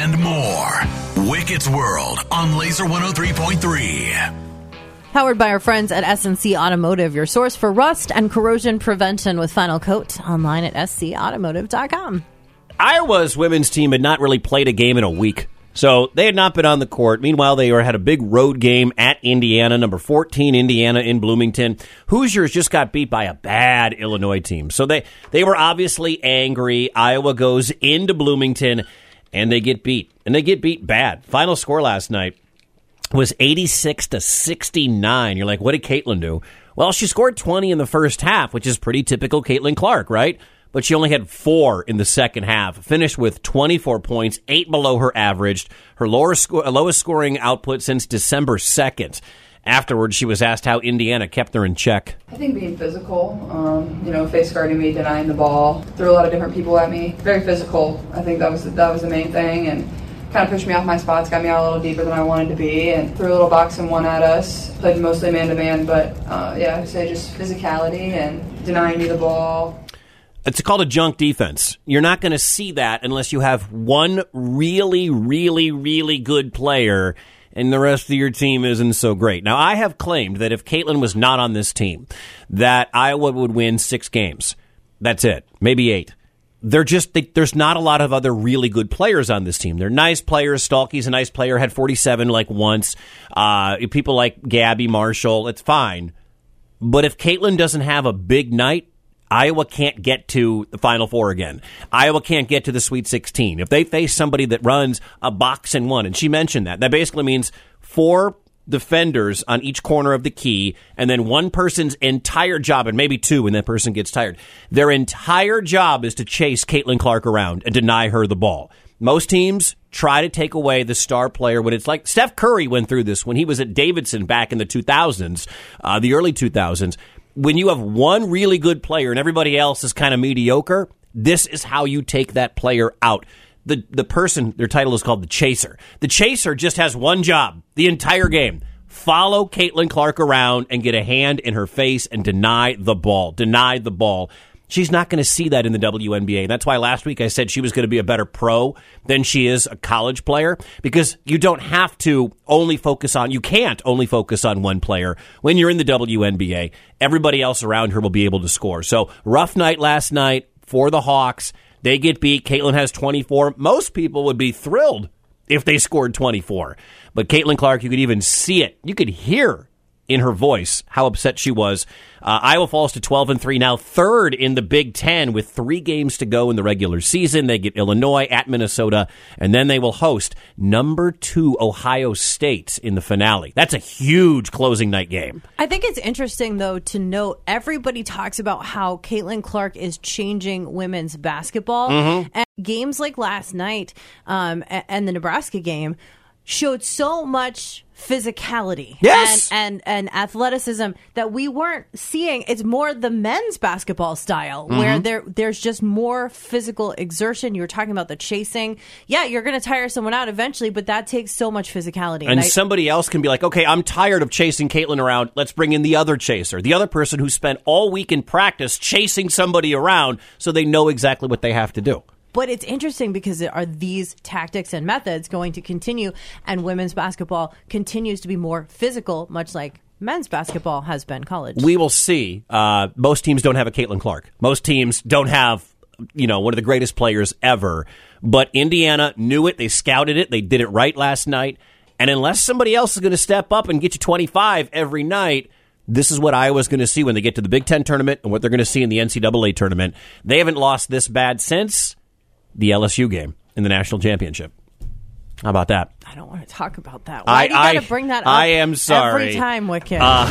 and more. Wicket's World on Laser 103.3. Powered by our friends at SNC Automotive, your source for rust and corrosion prevention with Final Coat online at scautomotive.com. Iowa's women's team had not really played a game in a week. So they had not been on the court. Meanwhile, they were, had a big road game at Indiana, number 14 Indiana in Bloomington. Hoosiers just got beat by a bad Illinois team. So they, they were obviously angry. Iowa goes into Bloomington and they get beat. And they get beat bad. Final score last night was 86 to 69. You're like, what did Caitlin do? Well, she scored 20 in the first half, which is pretty typical Caitlin Clark, right? but she only had four in the second half. Finished with 24 points, eight below her average, her lower sco- lowest scoring output since December 2nd. Afterwards, she was asked how Indiana kept her in check. I think being physical, um, you know, face guarding me, denying the ball, threw a lot of different people at me. Very physical. I think that was that was the main thing, and kind of pushed me off my spots, got me out a little deeper than I wanted to be, and threw a little box and one at us. Played mostly man to man, but uh, yeah, I would say just physicality and denying me the ball. It's called a junk defense. You're not going to see that unless you have one really, really, really good player and the rest of your team isn't so great. Now, I have claimed that if Caitlin was not on this team, that Iowa would win six games. That's it. Maybe eight. They're just, they, there's not a lot of other really good players on this team. They're nice players. Stuelke's a nice player, had 47 like once. Uh, people like Gabby Marshall, it's fine. But if Caitlin doesn't have a big night, Iowa can't get to the Final Four again. Iowa can't get to the Sweet 16. If they face somebody that runs a box and one, and she mentioned that, that basically means four defenders on each corner of the key, and then one person's entire job, and maybe two when that person gets tired, their entire job is to chase Caitlin Clark around and deny her the ball. Most teams try to take away the star player when it's like Steph Curry went through this when he was at Davidson back in the 2000s, uh, the early 2000s when you have one really good player and everybody else is kind of mediocre, this is how you take that player out. The the person, their title is called the chaser. The chaser just has one job the entire game. Follow Caitlin Clark around and get a hand in her face and deny the ball. Deny the ball. She's not going to see that in the WNBA. That's why last week I said she was going to be a better pro than she is a college player because you don't have to only focus on, you can't only focus on one player. When you're in the WNBA, everybody else around her will be able to score. So rough night last night for the Hawks. They get beat. Caitlin has 24. Most people would be thrilled if they scored 24. But Caitlin Clark, you could even see it. You could hear in her voice how upset she was. Uh, Iowa falls to 12 and 3 now, third in the Big Ten with three games to go in the regular season. They get Illinois at Minnesota, and then they will host number two Ohio State in the finale. That's a huge closing night game. I think it's interesting, though, to note everybody talks about how Caitlin Clark is changing women's basketball. Mm-hmm. And games like last night um, and the Nebraska game showed so much physicality yes. and, and, and athleticism that we weren't seeing. It's more the men's basketball style mm-hmm. where there there's just more physical exertion. You were talking about the chasing. Yeah, you're going to tire someone out eventually, but that takes so much physicality. And, and I, somebody else can be like, okay, I'm tired of chasing Caitlin around. Let's bring in the other chaser, the other person who spent all week in practice chasing somebody around so they know exactly what they have to do. But it's interesting because are these tactics and methods going to continue? And women's basketball continues to be more physical, much like men's basketball has been college. We will see. Uh, most teams don't have a Caitlin Clark. Most teams don't have, you know, one of the greatest players ever. But Indiana knew it. They scouted it. They did it right last night. And unless somebody else is going to step up and get you 25 every night, this is what Iowa's going to see when they get to the Big Ten tournament and what they're going to see in the NCAA tournament. They haven't lost this bad since the LSU game in the national championship. How about that? I don't want to talk about that. Why I, do you got to bring that up? I am sorry. Every time, Wicked. Uh,